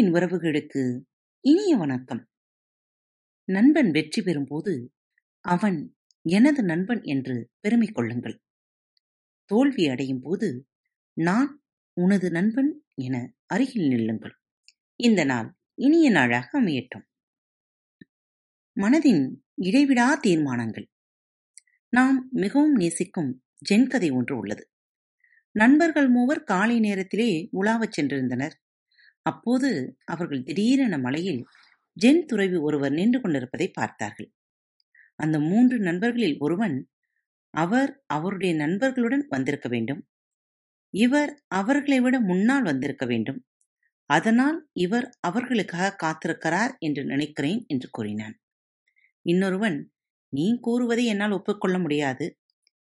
அன்பின் உறவுகளுக்கு இனிய வணக்கம். நண்பன் வெற்றி பெறும்போது அவன் எனது நண்பன் என்று பெருமை கொள்ளுங்கள். தோல்வி அடையும் போது நான் உனது நண்பன் என அருகில் நில்லுங்கள். இந்த நாள் இனிய நாளாக அமையட்டும். மனதின் இடைவிடா தீர்மானங்கள். நாம் மிகவும் நேசிக்கும் ஜென்கதை ஒன்று உள்ளது. நண்பர்கள் மூவர் காலை நேரத்திலே உலாவச் சென்றிருந்தனர். அப்போது அவர்கள் திடீரென மலையில் ஜென் துறவி ஒருவர் நின்று கொண்டிருப்பதை பார்த்தார்கள். அந்த மூன்று நண்பர்களில் ஒருவன் அவர் அவருடைய நண்பர்களுடன் வந்திருக்க வேண்டும். இவர் அவர்களை விட முன்னால் வந்திருக்க வேண்டும். அதனால் இவர் அவர்களுக்காக காத்திருக்கிறார் என்று நினைக்கிறேன் என்று கூறினான். இன்னொருவன் நீ கூறுவதை என்னால் ஒப்புக்கொள்ள முடியாது.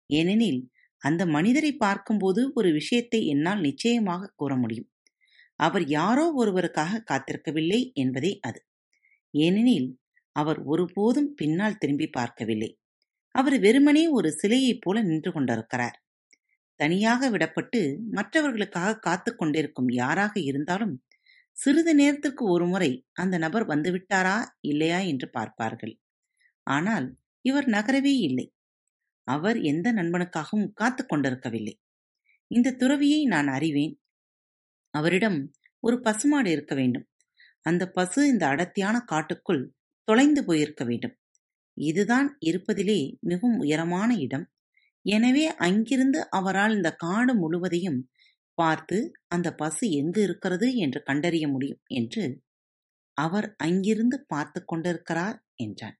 ஏனெனில் அந்த மனிதரை பார்க்கும்போது ஒரு விஷயத்தை என்னால் நிச்சயமாக கூற முடியும். அவர் யாரோ ஒருவருக்காக காத்திருக்கவில்லை என்பதே அது. ஏனெனில் அவர் ஒருபோதும் பின்னால் திரும்பி பார்க்கவில்லை. அவர் வெறுமனே ஒரு சிலையைப் போல நின்று கொண்டிருக்கிறார். தனியாக விடப்பட்டு மற்றவர்களுக்காக காத்து கொண்டிருக்கும் யாராக இருந்தாலும் சிறிது நேரத்திற்கு ஒருமுறை அந்த நபர் வந்துவிட்டாரா இல்லையா என்று பார்ப்பார்கள். ஆனால் இவர் நகரவே இல்லை. அவர் எந்த நண்பனுக்காகவும் காத்து கொண்டிருக்கவில்லை. இந்த துறவியை நான் அறிவேன். அவரிடம் ஒரு பசுமாடு இருக்க வேண்டும். அந்த பசு இந்த அடர்த்தியான காட்டுக்குள் தொலைந்து போயிருக்க வேண்டும். இதுதான் இருப்பதிலே மிகவும் உயரமான இடம். எனவே அங்கிருந்து அவரால் இந்த காடு முழுவதையும் பார்த்து அந்த பசு எங்கு இருக்கிறது என்று கண்டறிய முடியும் என்று அவர் அங்கிருந்து பார்த்து கொண்டிருக்கிறார் என்றான்.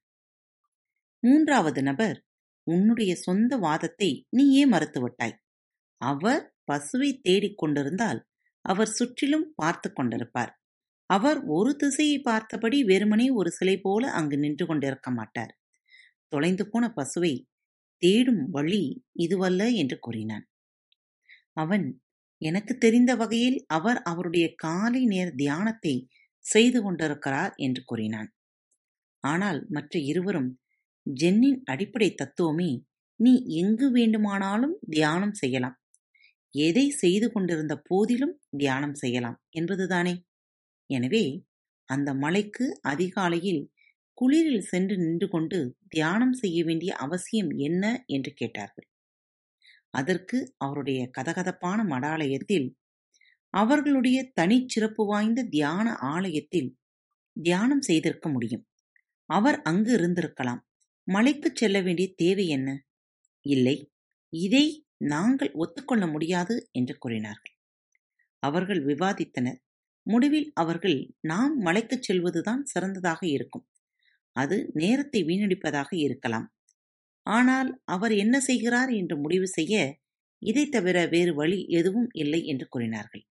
மூன்றாவது நபர் உன்னுடைய சொந்த வாதத்தை நீயே மறுத்துவிட்டாய் அவர் பசுவை தேடிக் கொண்டிருந்தால் அவர் சுற்றிலும் பார்த்து கொண்டிருப்பார். அவர் ஒரு திசையை பார்த்தபடி வெறுமனே ஒரு சிலை போல அங்கு நின்று கொண்டிருக்க மாட்டார். தொலைந்து போன பசுவை தேடும் வழி இதுவல்ல என்று கூறினான். அவன் எனக்கு தெரிந்த வகையில் அவர் அவருடைய காலை நேர தியானத்தை செய்து கொண்டிருக்கிறார் என்று கூறினான். ஆனால் மற்ற இருவரும் ஜென்னின் அடிப்படை தத்துவமே நீ எங்கு வேண்டுமானாலும் தியானம் செய்யலாம். எதை செய்து கொண்டிருந்த போதிலும் தியானம் செய்யலாம் என்பதுதானே. எனவே அந்த மலைக்கு அதிகாலையில் குளிரில் சென்று நின்று கொண்டு தியானம் செய்ய வேண்டிய அவசியம் என்ன என்று கேட்டார்கள். அதற்கு அவருடைய கதகதப்பான மடாலயத்தில் அவர்களுடைய தனிச்சிறப்பு வாய்ந்த தியான ஆலயத்தில் தியானம் செய்திருக்க முடியும். அவர் அங்கு இருந்திருக்கலாம். மலைக்கு செல்ல வேண்டிய தேவை என்ன? இல்லை. இதை நாங்கள் ஒத்துக்கொள்ள முடியாது என்று கூறினார்கள். அவர்கள் விவாதித்தனர். முடிவில் அவர்கள் நாம் மலைக்குச் செல்வதுதான் சிறந்ததாக இருக்கும். அது நேரத்தை வீணடிப்பதாக இருக்கலாம். ஆனால் அவர் என்ன செய்கிறார் என்று முடிவு செய்ய இதை தவிர வேறு வழி எதுவும் இல்லை என்று கூறினார்கள்.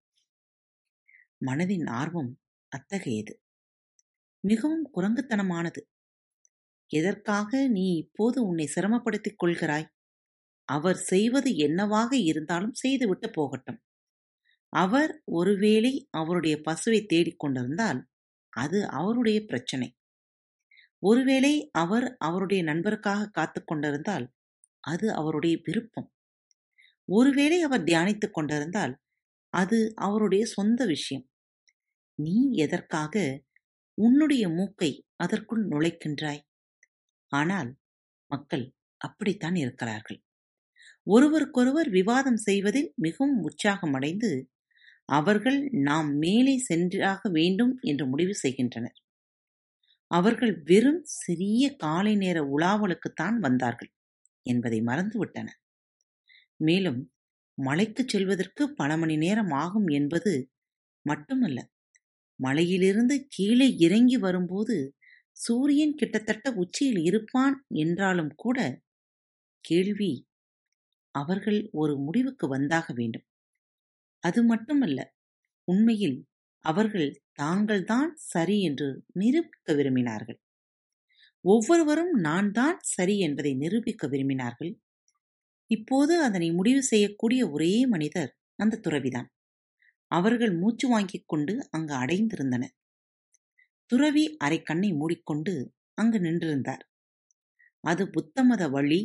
மனதின் ஆர்வம் அத்தகையது. மிகவும் குரங்குத்தனமானது. எதற்காக நீ இப்போது உன்னை சிரமப்படுத்திக் கொள்கிறாய்? அவர் செய்வது என்னவாக இருந்தாலும் செய்துவிட்டு போகட்டும். அவர் ஒருவேளை அவருடைய பசுவை தேடிக் கொண்டிருந்தால் அது அவருடைய பிரச்சனை. ஒருவேளை அவர் அவருடைய நண்பருக்காக காத்து கொண்டிருந்தால் அது அவருடைய விருப்பம். ஒருவேளை அவர் தியானித்துக் கொண்டிருந்தால் அது அவருடைய சொந்த விஷயம். நீ எதற்காக உன்னுடைய மூக்கை அதற்குள் நுழைக்கின்றாய்? ஆனால் மக்கள் அப்படித்தான் இருக்கிறார்கள். ஒருவருக்கொருவர் விவாதம் செய்வதில் மிகவும் உற்சாகமடைந்து அவர்கள் நாம் மேலே சென்றாக வேண்டும் என்று முடிவு செய்கின்றனர். அவர்கள் வெறும் சிறிய காலை நேர உலாவலுக்குத்தான் வந்தார்கள் என்பதை மறந்துவிட்டனர். மேலும் மலைக்குச் செல்வதற்கு பல மணி நேரம் ஆகும் என்பது மட்டுமல்ல மலையிலிருந்து கீழே இறங்கி வரும்போது சூரியன் கிட்டத்தட்ட உச்சியில் இருப்பான் என்றாலும் கூட கேள்வி அவர்கள் ஒரு முடிவுக்கு வந்தாக வேண்டும். அது மட்டுமல்ல உண்மையில் அவர்கள் தாங்கள்தான் சரி என்று நிரூபிக்க விரும்பினார்கள். ஒவ்வொருவரும் நான் தான் சரி என்பதை நிரூபிக்க விரும்பினார்கள். இப்போது அதனை முடிவு செய்யக்கூடிய ஒரே மனிதர் அந்த துறவிதான். அவர்கள் மூச்சு வாங்கிக் கொண்டு அங்கு அடைந்திருந்தனர். துறவி அரை கண்ணை மூடிக்கொண்டு அங்கு நின்றிருந்தார். அது புத்தமத வழி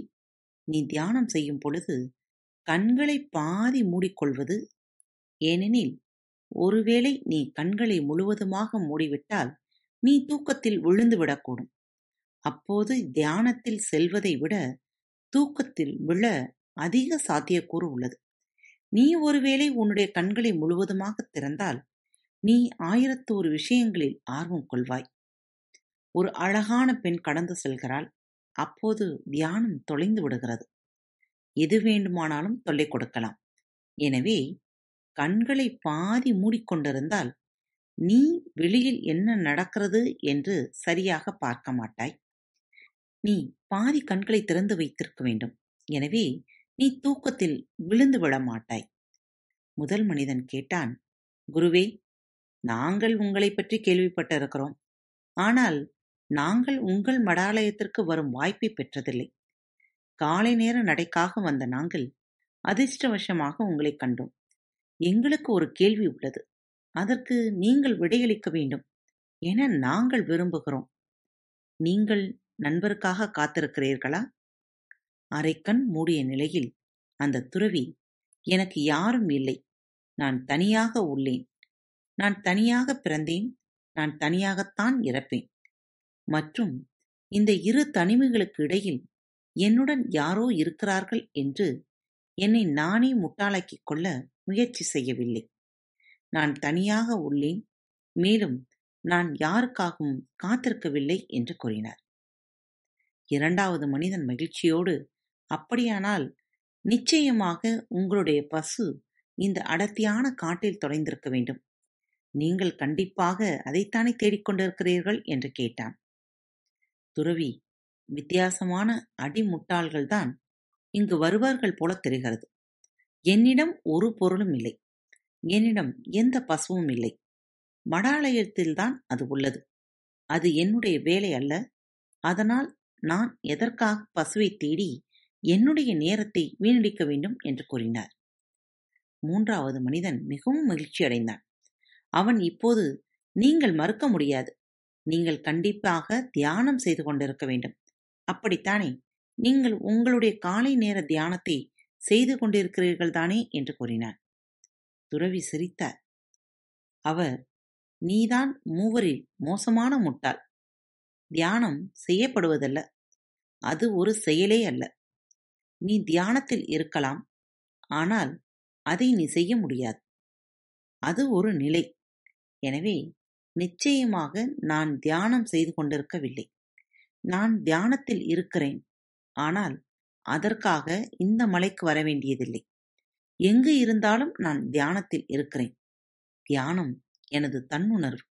நீ தியானம் செய்யும் பொழுது கண்களை பாதி மூடிக்கொள்வது ஏனெனில் ஒருவேளை நீ கண்களை முழுவதுமாக மூடிவிட்டால் நீ தூக்கத்தில் விழுந்து விடக்கூடும். அப்போது தியானத்தில் செல்வதை விட தூக்கத்தில் விழ அதிக சாத்தியக்கூறு உள்ளது. நீ ஒருவேளை உன்னுடைய கண்களை முழுவதுமாக திறந்தால் நீ ஆயிரத்தோரு விஷயங்களில் ஆர்வம் கொள்வாய். ஒரு அழகான பெண் கடந்து செல்கிறாள். அப்போது தியானம் தொலைந்து விடுகிறது. எது வேண்டுமானாலும் தொல்லை கொடுக்கலாம். எனவே கண்களை பாதி மூடிக்கொண்டிருந்தால் நீ வெளியில் என்ன நடக்கிறது? என்று சரியாக பார்க்க மாட்டாய். நீ பாதி கண்களை திறந்து வைத்திருக்க வேண்டும். எனவே நீ தூக்கத்தில் விழுந்து விட மாட்டாய். முதல் மனிதன் கேட்டான் குருவே நாங்கள் உங்களை பற்றி கேள்விப்பட்டிருக்கிறோம். ஆனால் நாங்கள் உங்கள் மடாலயத்திற்கு வரும் வாய்ப்பை பெற்றதில்லை. காலை நேர நடைக்காக வந்த நாங்கள் அதிர்ஷ்டவசமாக உங்களை கண்டோம். எங்களுக்கு ஒரு கேள்வி உள்ளது. அதற்கு நீங்கள் விடையளிக்க வேண்டும் என நாங்கள் விரும்புகிறோம். நீங்கள் நண்பருக்காக காத்திருக்கிறீர்களா? அரைக்கண் மூடிய நிலையில் அந்த துறவி எனக்கு யாரும் இல்லை. நான் தனியாக உள்ளேன். நான் தனியாக பிறந்தேன். நான் தனியாகத்தான் இறப்பேன். மற்றும் இந்த இரு தனிமைகளுக்கு இடையில் என்னுடன் யாரோ இருக்கிறார்கள் என்று என்னை நானே முட்டாளாக்கிக் கொள்ள முயற்சி செய்யவில்லை. நான் தனியாக உள்ளேன் மேலும் நான் யாருக்காகவும் காத்திருக்கவில்லை என்று கூறினார். இரண்டாவது மனிதன் மகிழ்ச்சியோடு அப்படியானால் நிச்சயமாக உங்களுடைய பசு இந்த அடர்த்தியான காட்டில் தொலைந்திருக்க வேண்டும். நீங்கள் கண்டிப்பாக அதைத்தானே தேடிக்கொண்டிருக்கிறீர்கள்? என்று கேட்டான். துறவி வித்தியாசமான அடிமுட்டாள்கள்தான் இங்கு வருவார்கள் போல தெரிகிறது. என்னிடம் ஒரு பொருளும் இல்லை. என்னிடம் எந்த பசுவும் இல்லை. மடாலயத்தில்தான் அது உள்ளது. அது என்னுடைய வேலை அல்ல. அதனால் நான் எதற்காக பசுவை தேடி என்னுடைய நேரத்தை வீணடிக்க வேண்டும் என்று கூறினார். மூன்றாவது மனிதன் மிகவும் மகிழ்ச்சி அடைந்தான் அவன் இப்போது நீங்கள் மறுக்க முடியாது. நீங்கள் கண்டிப்பாக தியானம் செய்து கொண்டிருக்க வேண்டும். அப்படித்தானே? நீங்கள் உங்களுடைய காலை நேர தியானத்தை செய்து கொண்டிருக்கிறீர்கள் தானே? என்று கூறினார். துறவி சிரித்தார். அவர் நீதான் மூவரில் மோசமான முட்டாள். தியானம் செய்யப்படுவதல்ல. அது ஒரு செயலே அல்ல. நீ தியானத்தில் இருக்கலாம். ஆனால் அதை நீ செய்ய முடியாது. அது ஒரு நிலை. எனவே நிச்சயமாக நான் தியானம் செய்து கொண்டிருக்கவில்லை. நான் தியானத்தில் இருக்கிறேன். ஆனால் அதற்காக இந்த மலைக்கு வர வேண்டியதில்லை. எங்கு இருந்தாலும் நான் தியானத்தில் இருக்கிறேன். தியானம் எனது தன்னுணர்வு.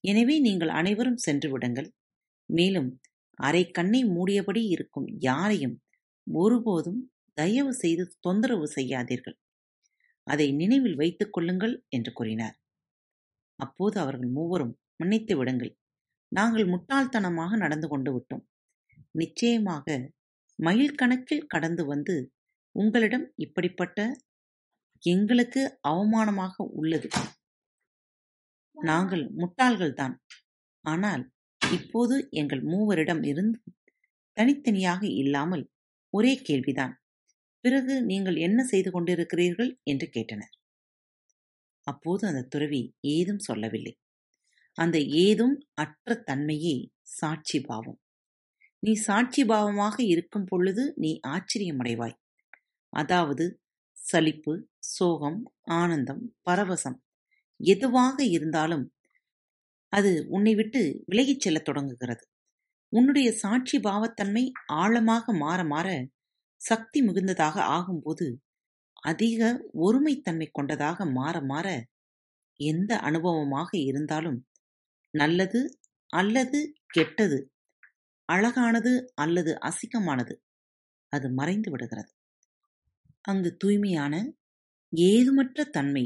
எனவே நீங்கள் அனைவரும் சென்று விடுங்கள். மேலும் அரை கண்ணை மூடியபடி இருக்கும் யாரையும் ஒருபோதும் தயவு செய்து தொந்தரவு செய்யாதீர்கள். அதை நினைவில் வைத்துக் கொள்ளுங்கள் என்று கூறினார். அப்போது அவர்கள் மூவரும் மன்னித்து விடுங்கள். நாங்கள் முட்டாள்தனமாக நடந்து கொண்டு விட்டோம். நிச்சயமாக மைல் கணக்கில் கடந்து வந்து உங்களிடம் இப்படிப்பட்ட எங்களுக்கு அவமானமாக உள்ளது. நாங்கள் முட்டாள்கள்தான். ஆனால் இப்போது எங்கள் மூவரிடம் இருந்து தனித்தனியாக இல்லாமல் ஒரே கேள்விதான். பிறகு நீங்கள் என்ன செய்து கொண்டிருக்கிறீர்கள்? என்று கேட்டனர். அப்போது அந்த துறவி ஏதும் சொல்லவில்லை. அந்த ஏதும் அற்ற தன்மையே சாட்சி பாவம். நீ சாட்சி பாவமாக இருக்கும் பொழுது நீ ஆச்சரியமடைவாய். அதாவது சலிப்பு சோகம் ஆனந்தம் பரவசம் எதுவாக இருந்தாலும் அது உன்னை விட்டு விலகிச் செல்லத் தொடங்குகிறது. உன்னுடைய சாட்சி பாவத்தன்மை ஆழமாக மாற மாற சக்தி மிகுந்ததாக ஆகும்போது அதிக ஒருமைத்தன்மை கொண்டதாக மாற மாற எந்த அனுபவமாக இருந்தாலும் நல்லது அல்லது கெட்டது அழகானது அல்லது அசிங்கமானது அது மறைந்து விடுகிறது. அங்கு தூய்மையான ஏதுமற்ற தன்மை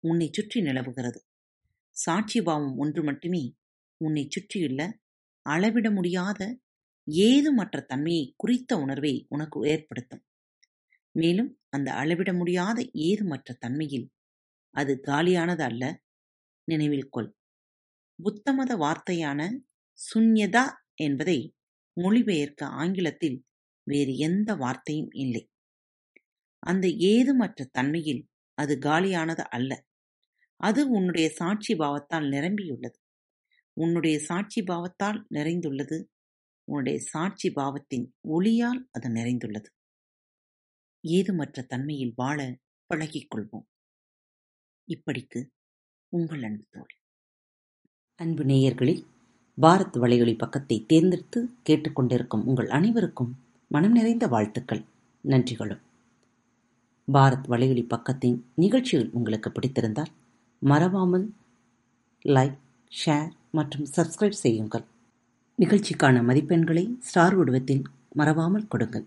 உன்னை சுற்றி நிலவுகிறது. சாட்சிபாவம் ஒன்று மட்டுமே உன்னை சுற்றியுள்ள அளவிட முடியாத ஏதுமற்ற தன்மையை குறித்த உணர்வை உனக்கு ஏற்படுத்தும். மேலும் அந்த அளவிட முடியாத ஏதுமற்ற தன்மையில் அது காலியானது அல்ல. நினைவில் கொள். புத்தமத வார்த்தையான சுன்யதா என்பதை மொழிபெயர்க்க ஆங்கிலத்தில் வேறு எந்த வார்த்தையும் இல்லை. அந்த ஏதுமற்ற தன்மையில் அது காலியானது அல்ல. அது உன்னுடைய சாட்சி பாவத்தால் நிரம்பியுள்ளது. உன்னுடைய சாட்சி பாவத்தால் நிறைந்துள்ளது. உன்னுடைய சாட்சி பாவத்தின் ஒளியால் அது நிறைந்துள்ளது. ஏதுமற்ற தன்மையில் வாழ பழகிக் கொள்வோம். இப்படிக்கு உங்கள் அன்பு தோழி. அன்பு நேயர்களில் பாரத் வலையொலி பக்கத்தை தேர்ந்தெடுத்து கேட்டுக்கொண்டிருக்கும் உங்கள் அனைவருக்கும் மனம் நிறைந்த வாழ்த்துக்கள். நன்றிகளும். பாரத் வலையொலி பக்கத்தின் நிகழ்ச்சிகள் உங்களுக்கு பிடித்திருந்தால் மறவாமல் லைக் ஷேர் மற்றும் சப்ஸ்கிரைப் செய்யுங்கள். நிகழ்ச்சிக்கான மதிப்பெண்களை ஸ்டார் உடவத்தில் மறவாமல் கொடுங்கள்.